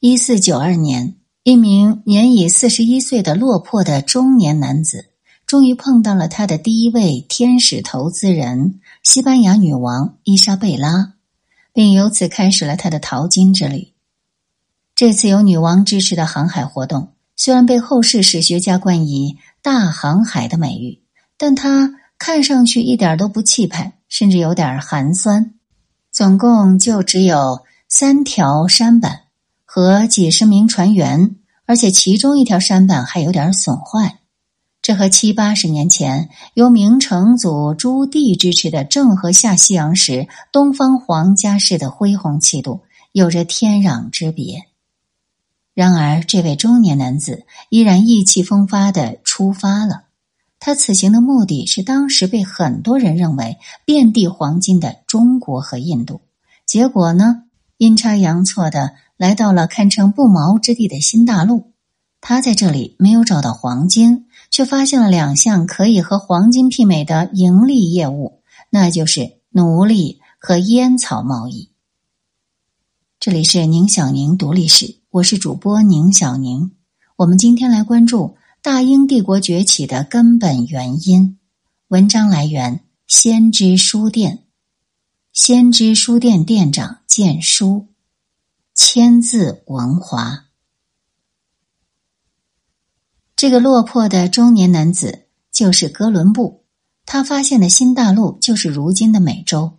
一四九二年，一名年已四十一岁的落魄的中年男子，终于碰到了他的第一位天使投资人——西班牙女王伊莎贝拉，并由此开始了他的淘金之旅。这次由女王支持的航海活动，虽然被后世史学家冠以“大航海”的美誉，但它看上去一点都不气派，甚至有点寒酸。总共就只有三条舢板。和几十名船员，而且其中一条舢板还有点损坏。这和七八十年前由明成祖朱棣支持的郑和下西洋时东方皇家式的恢宏气度有着天壤之别。然而，这位中年男子依然意气风发的出发了。他此行的目的是当时被很多人认为遍地黄金的中国和印度。结果呢，阴差阳错的。来到了堪称不毛之地的新大陆，他在这里没有找到黄金，却发现了两项可以和黄金媲美的盈利业务，那就是奴隶和烟草贸易。这里是宁小宁读历史，我是主播宁小宁。我们今天来关注大英帝国崛起的根本原因。文章来源：先知书店，先知书店店长建书。千字文华，这个落魄的中年男子就是哥伦布。他发现的新大陆就是如今的美洲。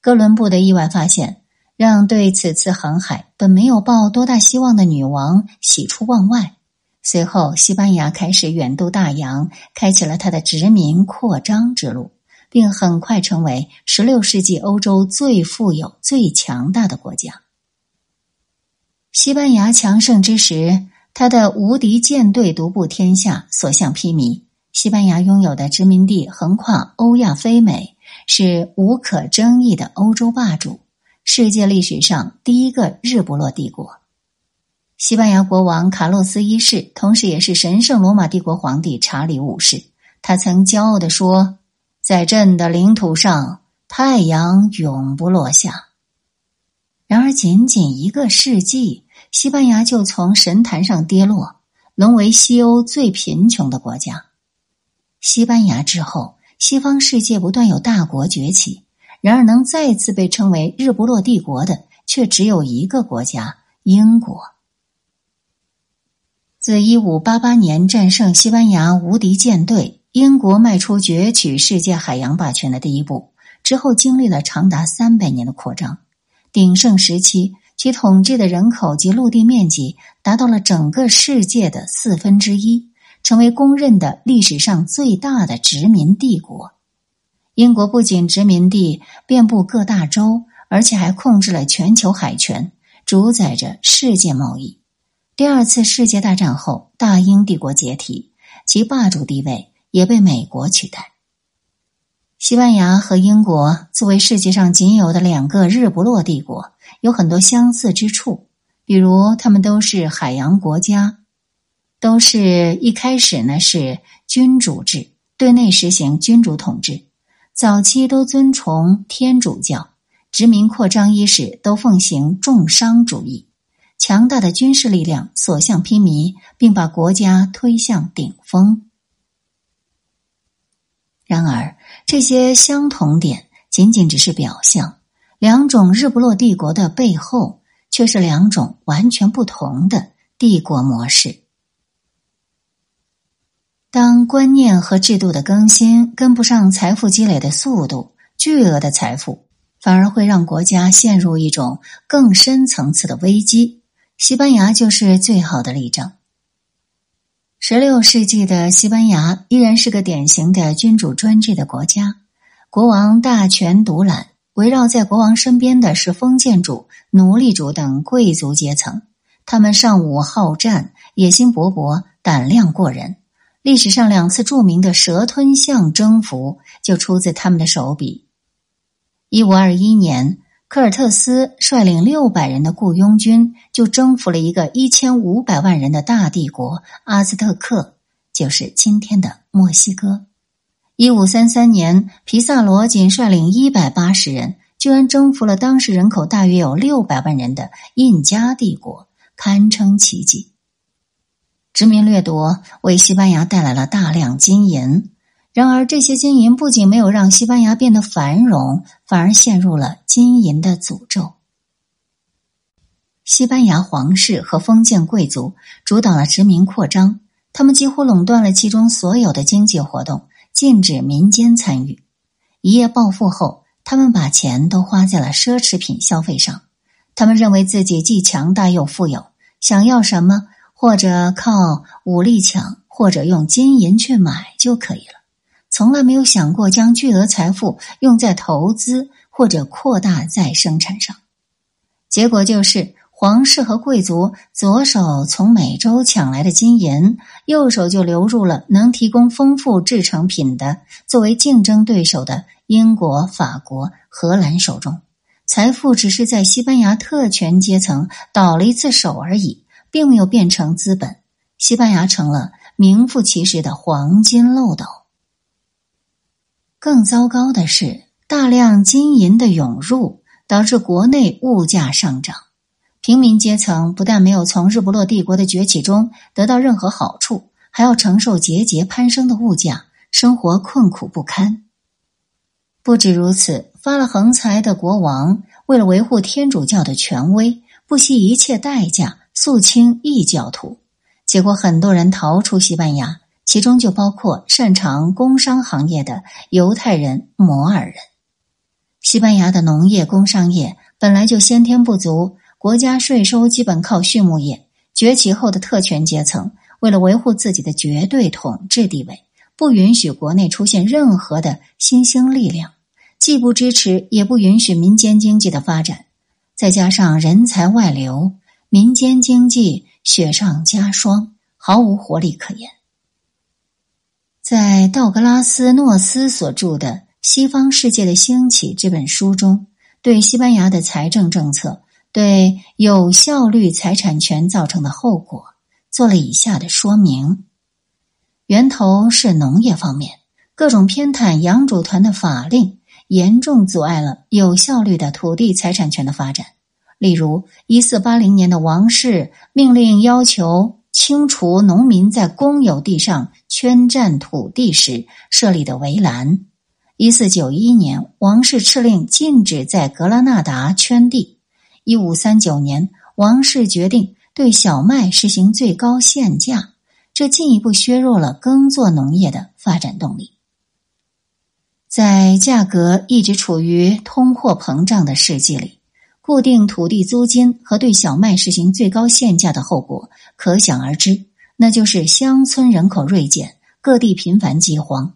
哥伦布的意外发现，让对此次航海本没有抱多大希望的女王喜出望外。随后，西班牙开始远渡大洋，开启了他的殖民扩张之路，并很快成为十六世纪欧洲最富有、最强大的国家。西班牙强盛之时，他的无敌舰队独步天下，所向披靡。西班牙拥有的殖民地横跨欧亚非美，是无可争议的欧洲霸主，世界历史上第一个日不落帝国。西班牙国王卡洛斯一世，同时也是神圣罗马帝国皇帝查理五世。他曾骄傲地说：“在朕的领土上，太阳永不落下。”然而，仅仅一个世纪。西班牙就从神坛上跌落，沦为西欧最贫穷的国家。西班牙之后，西方世界不断有大国崛起，然而能再次被称为日不落帝国的，却只有一个国家——英国。自一五八八年战胜西班牙无敌舰队，英国迈出攫取世界海洋霸权的第一步之后，经历了长达三百年的扩张，鼎盛时期。其统治的人口及陆地面积达到了整个世界的四分之一，成为公认的历史上最大的殖民帝国。英国不仅殖民地遍布各大洲，而且还控制了全球海权，主宰着世界贸易。第二次世界大战后，大英帝国解体，其霸主地位也被美国取代。西班牙和英国作为世界上仅有的两个日不落帝国。有很多相似之处，比如他们都是海洋国家，都是一开始呢是君主制，对内实行君主统治，早期都尊崇天主教，殖民扩张伊始都奉行重商主义，强大的军事力量所向披靡，并把国家推向顶峰。然而，这些相同点仅仅只是表象。两种日不落帝国的背后，却是两种完全不同的帝国模式。当观念和制度的更新跟不上财富积累的速度，巨额的财富反而会让国家陷入一种更深层次的危机。西班牙就是最好的例证。十六世纪的西班牙依然是个典型的君主专制的国家，国王大权独揽。围绕在国王身边的是封建主、奴隶主等贵族阶层，他们尚武好战，野心勃勃，胆量过人。历史上两次著名的蛇吞象征服就出自他们的手笔。一五二一年，科尔特斯率领六百人的雇佣军就征服了一个一千五百万人的大帝国——阿兹特克，就是今天的墨西哥。一五三三年，皮萨罗仅率领一百八十人，居然征服了当时人口大约有六百万人的印加帝国，堪称奇迹。殖民掠夺为西班牙带来了大量金银，然而这些金银不仅没有让西班牙变得繁荣，反而陷入了金银的诅咒。西班牙皇室和封建贵族主导了殖民扩张，他们几乎垄断了其中所有的经济活动，禁止民间参与。一夜暴富后，他们把钱都花在了奢侈品消费上。他们认为自己既强大又富有，想要什么或者靠武力抢，或者用金银去买就可以了。从来没有想过将巨额财富用在投资或者扩大再生产上。结果就是。皇室和贵族左手从美洲抢来的金银，右手就流入了能提供丰富制成品的作为竞争对手的英国、法国、荷兰手中。财富只是在西班牙特权阶层倒了一次手而已，并没有变成资本。西班牙成了名副其实的黄金漏斗。更糟糕的是，大量金银的涌入导致国内物价上涨。平民阶层不但没有从日不落帝国的崛起中得到任何好处，还要承受节节攀升的物价，生活困苦不堪。不止如此，发了横财的国王为了维护天主教的权威，不惜一切代价肃清异教徒，结果很多人逃出西班牙，其中就包括擅长工商行业的犹太人摩尔人。西班牙的农业工商业本来就先天不足。国家税收基本靠畜牧业，崛起后的特权阶层为了维护自己的绝对统治地位，不允许国内出现任何的新兴力量，既不支持也不允许民间经济的发展。再加上人才外流，民间经济雪上加霜，毫无活力可言。在道格拉斯·诺斯所著的《西方世界的兴起》这本书中，对西班牙的财政政策。对有效率财产权造成的后果做了以下的说明：源头是农业方面，各种偏袒养主团的法令严重阻碍了有效率的土地财产权的发展。例如，一四八零年的王室命令要求清除农民在公有地上圈占土地时设立的围栏；一四九一年，王室敕令禁止在格拉纳达圈地。一五三九年，王室决定对小麦实行最高限价，这进一步削弱了耕作农业的发展动力。在价格一直处于通货膨胀的世纪里，固定土地租金和对小麦实行最高限价的后果可想而知，那就是乡村人口锐减，各地频繁饥荒。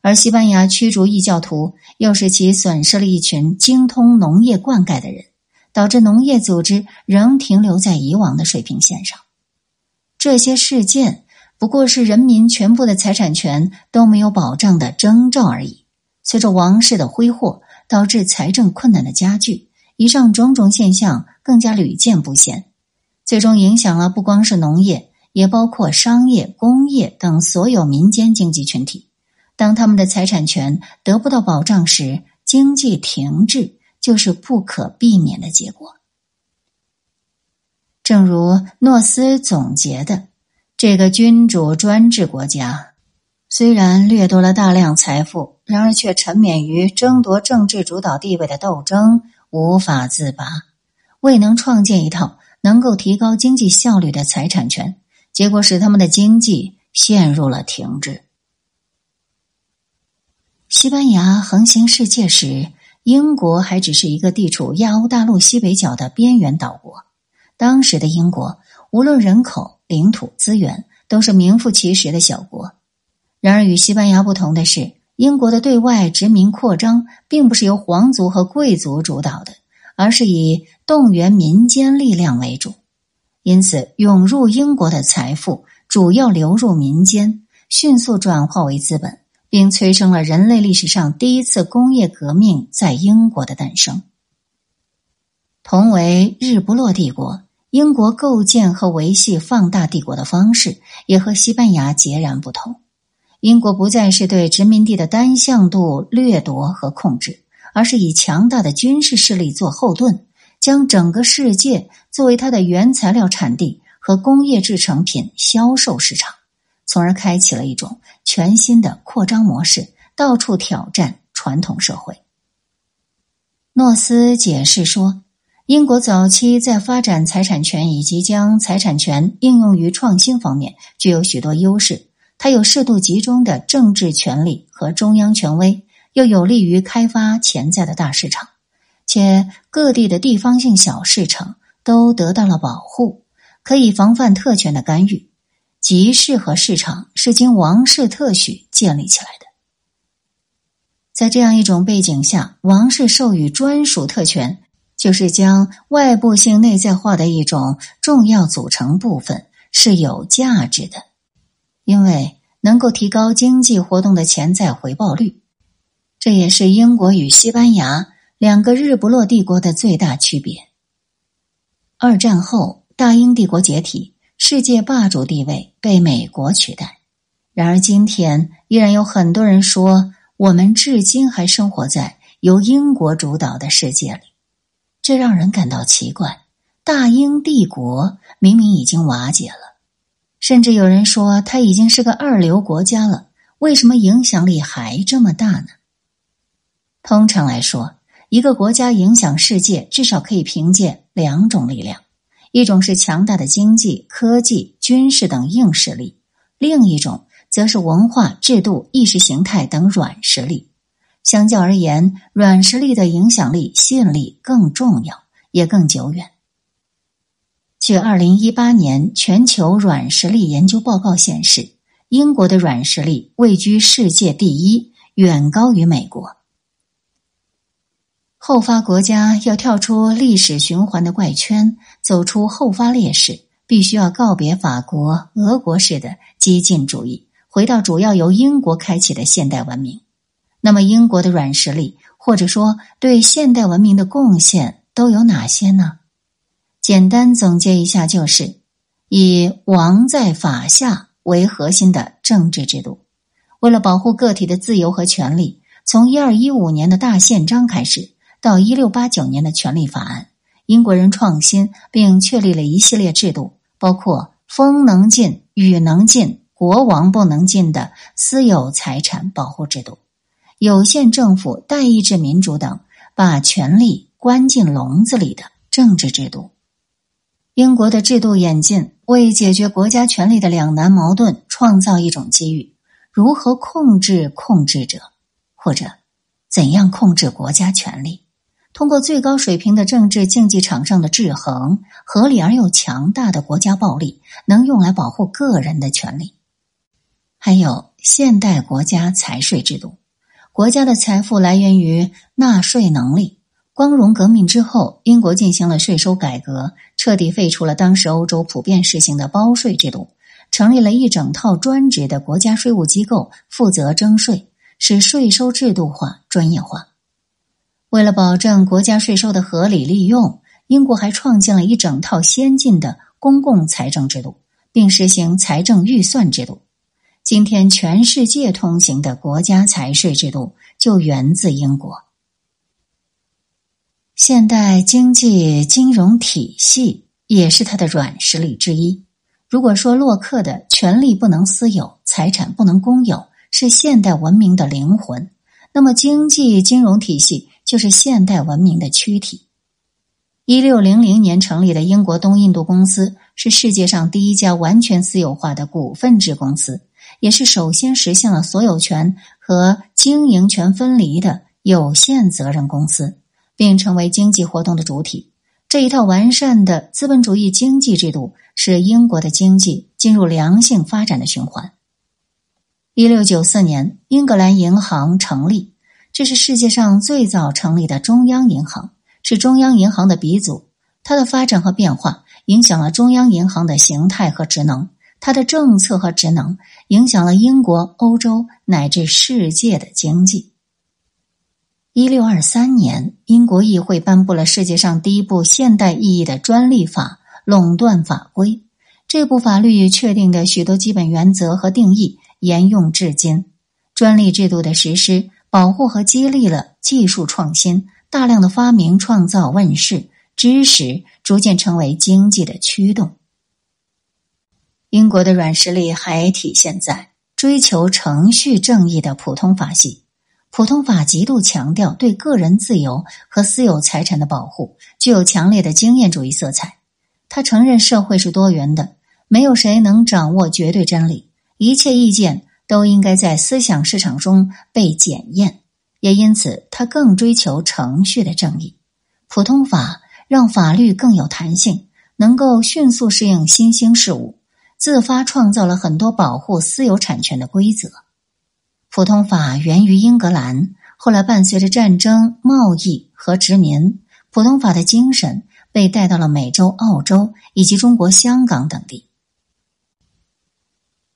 而西班牙驱逐异教徒，又使其损失了一群精通农业灌溉的人。导致农业组织仍停留在以往的水平线上。这些事件不过是人民全部的财产权都没有保障的征兆而已。随着王室的挥霍，导致财政困难的加剧，以上种种现象更加屡见不鲜，最终影响了不光是农业，也包括商业、工业等所有民间经济群体。当他们的财产权得不到保障时，经济停滞。就是不可避免的结果。正如诺斯总结的，这个君主专制国家虽然掠夺了大量财富，然而却沉湎于争夺政治主导地位的斗争，无法自拔，未能创建一套能够提高经济效率的财产权，结果使他们的经济陷入了停滞。西班牙横行世界时。英国还只是一个地处亚欧大陆西北角的边缘岛国。当时的英国，无论人口、领土、资源，都是名副其实的小国。然而，与西班牙不同的是，英国的对外殖民扩张并不是由皇族和贵族主导的，而是以动员民间力量为主。因此，涌入英国的财富主要流入民间，迅速转化为资本。并催生了人类历史上第一次工业革命在英国的诞生。同为日不落帝国，英国构建和维系放大帝国的方式也和西班牙截然不同。英国不再是对殖民地的单向度掠夺和控制，而是以强大的军事势力做后盾，将整个世界作为它的原材料产地和工业制成品销售市场，从而开启了一种全新的扩张模式，到处挑战传统社会。诺斯解释说，英国早期在发展财产权以及将财产权应用于创新方面具有许多优势。它有适度集中的政治权力和中央权威，又有利于开发潜在的大市场，且各地的地方性小市场都得到了保护，可以防范特权的干预。集市和市场是经王室特许建立起来的。在这样一种背景下，王室授予专属特权，就是将外部性内在化的一种重要组成部分，是有价值的。因为能够提高经济活动的潜在回报率，这也是英国与西班牙两个日不落帝国的最大区别。二战后，大英帝国解体，世界霸主地位被美国取代。然而，今天依然有很多人说，我们至今还生活在由英国主导的世界里，这让人感到奇怪。大英帝国明明已经瓦解了。甚至有人说，他已经是个二流国家了，为什么影响力还这么大呢？通常来说，一个国家影响世界，至少可以凭借两种力量：一种是强大的经济、科技、军事等硬实力；另一种则是文化、制度、意识形态等软实力。相较而言，软实力的影响力、吸引力更重要，也更久远。据二零一八年全球软实力研究报告显示，英国的软实力位居世界第一，远高于美国。后发国家要跳出历史循环的怪圈，走出后发劣势，必须要告别法国、俄国式的激进主义，回到主要由英国开启的现代文明。那么，英国的软实力或者说对现代文明的贡献都有哪些呢？简单总结一下，就是以“王在法下”为核心的政治制度。为了保护个体的自由和权利，从一二一五年的大宪章开始，到一六八九年的权利法案，英国人创新并确立了一系列制度，包括“风能进，雨能进，国王不能进”的私有财产保护制度，有限政府、代议制民主等把权力关进笼子里的政治制度。英国的制度演进为解决国家权力的两难矛盾创造一种机遇：如何控制控制者，或者怎样控制国家权力？通过最高水平的政治竞技场上的制衡，合理而又强大的国家暴力能用来保护个人的权利。还有现代国家财税制度，国家的财富来源于纳税能力。光荣革命之后，英国进行了税收改革，彻底废除了当时欧洲普遍实行的包税制度，成立了一整套专职的国家税务机构，负责征税，使税收制度化、专业化。为了保证国家税收的合理利用，英国还创建了一整套先进的公共财政制度，并实行财政预算制度。今天，全世界通行的国家财税制度就源自英国。现代经济金融体系也是它的软实力之一。如果说洛克的权力不能私有、财产不能公有是现代文明的灵魂，那么经济金融体系就是现代文明的躯体。一六零零年成立的英国东印度公司是世界上第一家完全私有化的股份制公司，也是首先实现了所有权和经营权分离的有限责任公司。并成为经济活动的主体。这一套完善的资本主义经济制度使英国的经济进入良性发展的循环。一六九四年，英格兰银行成立，这是世界上最早成立的中央银行，是中央银行的鼻祖。它的发展和变化影响了中央银行的形态和职能，它的政策和职能影响了英国、欧洲乃至世界的经济。一六二三年，英国议会颁布了世界上第一部现代意义的专利法——垄断法规。这部法律确定的许多基本原则和定义沿用至今。专利制度的实施，保护和激励了技术创新，大量的发明创造问世，知识逐渐成为经济的驱动。英国的软实力还体现在追求程序正义的普通法系。普通法极度强调对个人自由和私有财产的保护，具有强烈的经验主义色彩。他承认社会是多元的，没有谁能掌握绝对真理，一切意见都应该在思想市场中被检验。也因此，他更追求程序的正义。普通法让法律更有弹性，能够迅速适应新兴事物，自发创造了很多保护私有产权的规则。普通法源于英格兰，后来伴随着战争、贸易和殖民，普通法的精神被带到了美洲、澳洲以及中国香港等地。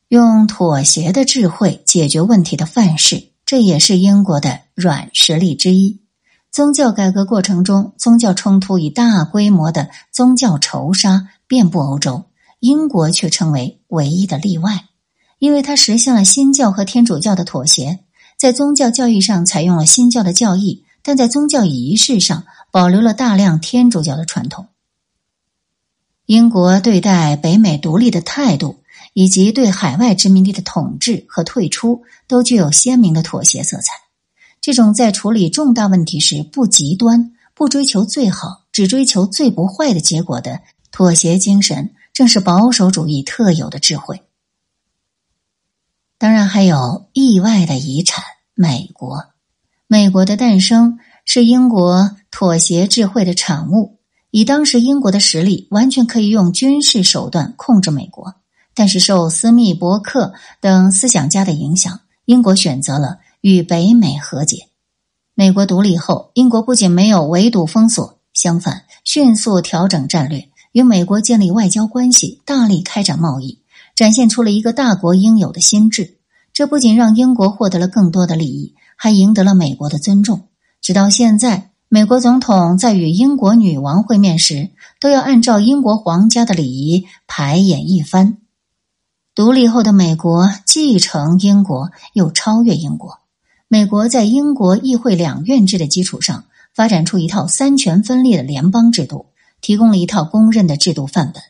用妥协的智慧解决问题的范式，这也是英国的软实力之一。宗教改革过程中，宗教冲突以大规模的宗教仇杀遍布欧洲，英国却成为唯一的例外。因为他实现了新教和天主教的妥协，在宗教教义上采用了新教的教义，但在宗教仪式上保留了大量天主教的传统。英国对待北美独立的态度，以及对海外殖民地的统治和退出，都具有鲜明的妥协色彩。这种在处理重大问题时不极端、不追求最好、只追求最不坏的结果的妥协精神，正是保守主义特有的智慧。当然，还有意外的遗产——美国。美国的诞生是英国妥协智慧的产物。以当时英国的实力，完全可以用军事手段控制美国。但是，受斯密伯克等思想家的影响，英国选择了与北美和解。美国独立后，英国不仅没有围堵封锁，相反，迅速调整战略，与美国建立外交关系，大力开展贸易。展现出了一个大国应有的心智，这不仅让英国获得了更多的利益，还赢得了美国的尊重。直到现在，美国总统在与英国女王会面时，都要按照英国皇家的礼仪排演一番。独立后的美国继承英国，又超越英国。美国在英国议会两院制的基础上，发展出一套三权分立的联邦制度，提供了一套公认的制度范本。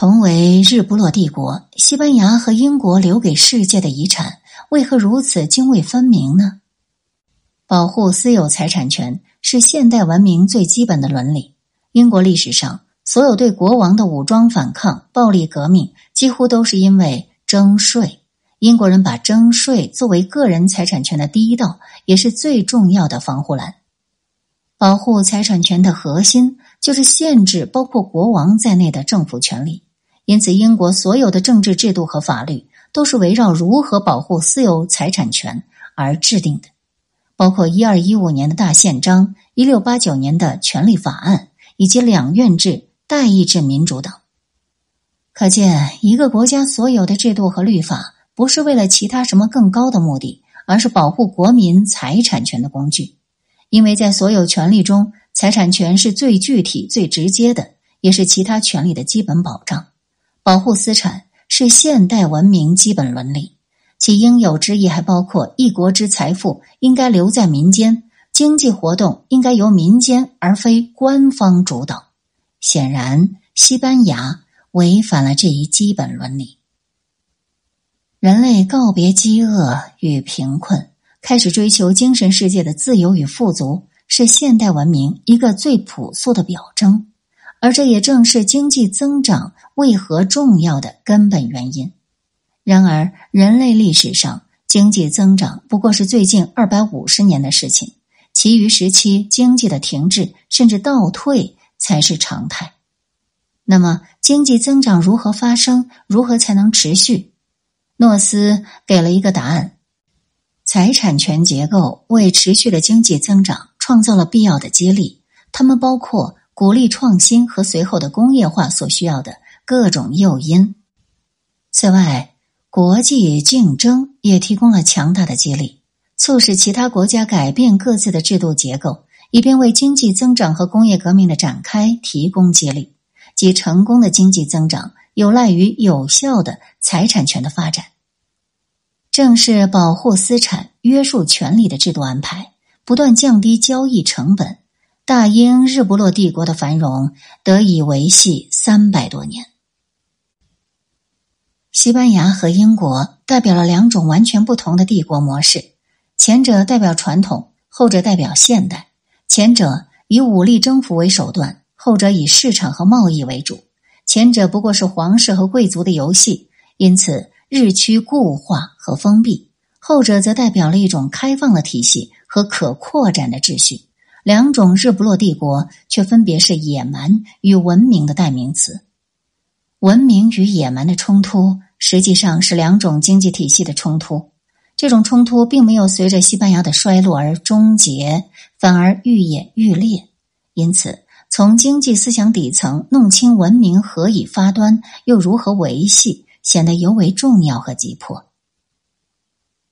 同为日不落帝国，西班牙和英国留给世界的遗产为何如此泾渭分明呢？保护私有财产权是现代文明最基本的伦理。英国历史上所有对国王的武装反抗、暴力革命，几乎都是因为征税。英国人把征税作为个人财产权的第一道，也是最重要的防护栏。保护财产权的核心就是限制包括国王在内的政府权利。因此，英国所有的政治制度和法律都是围绕如何保护私有财产权而制定的，包括一二一五年的大宪章、一六八九年的权利法案以及两院制代议制民主党。可见，一个国家所有的制度和律法不是为了其他什么更高的目的，而是保护国民财产权的工具。因为在所有权利中，财产权是最具体、最直接的，也是其他权利的基本保障。保护私产是现代文明基本伦理，其应有之意还包括一国之财富应该留在民间，经济活动应该由民间而非官方主导。显然，西班牙违反了这一基本伦理。人类告别饥饿与贫困，开始追求精神世界的自由与富足，是现代文明一个最朴素的表征。而这也正是经济增长为何重要的根本原因。然而，人类历史上经济增长不过是最近二百五十年的事情，其余时期经济的停滞甚至倒退才是常态。那么，经济增长如何发生？如何才能持续？诺斯给了一个答案：财产权结构为持续的经济增长创造了必要的激励，它们包括。鼓励创新和随后的工业化所需要的各种诱因。此外，国际竞争也提供了强大的激励，促使其他国家改变各自的制度结构，以便为经济增长和工业革命的展开提供激励。即成功的经济增长有赖于有效的财产权的发展。正是保护私产、约束权利的制度安排，不断降低交易成本。大英日不落帝国的繁荣得以维系三百多年。西班牙和英国代表了两种完全不同的帝国模式，前者代表传统，后者代表现代。前者以武力征服为手段，后者以市场和贸易为主。前者不过是皇室和贵族的游戏，因此日趋固化和封闭；后者则代表了一种开放的体系和可扩展的秩序。两种日不落帝国却分别是野蛮与文明的代名词。文明与野蛮的冲突实际上是两种经济体系的冲突。这种冲突并没有随着西班牙的衰落而终结，反而愈演愈烈。因此，从经济思想底层弄清文明何以发端，又如何维系，显得尤为重要和急迫。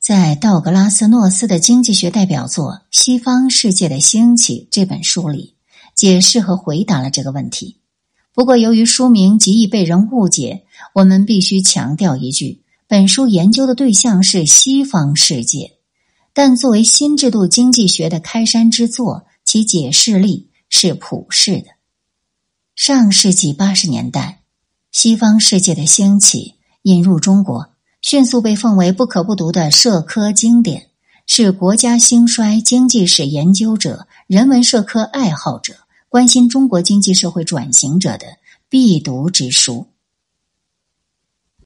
在道格拉斯·诺斯的经济学代表作《西方世界的兴起》这本书里，解释和回答了这个问题。不过，由于书名极易被人误解，我们必须强调一句：本书研究的对象是西方世界，但作为新制度经济学的开山之作，其解释力是普世的。上世纪八十年代，西方世界的兴起引入中国，迅速被奉为不可不读的社科经典，是国家兴衰、经济史研究者、人文社科爱好者。关心中国经济社会转型者的必读之书。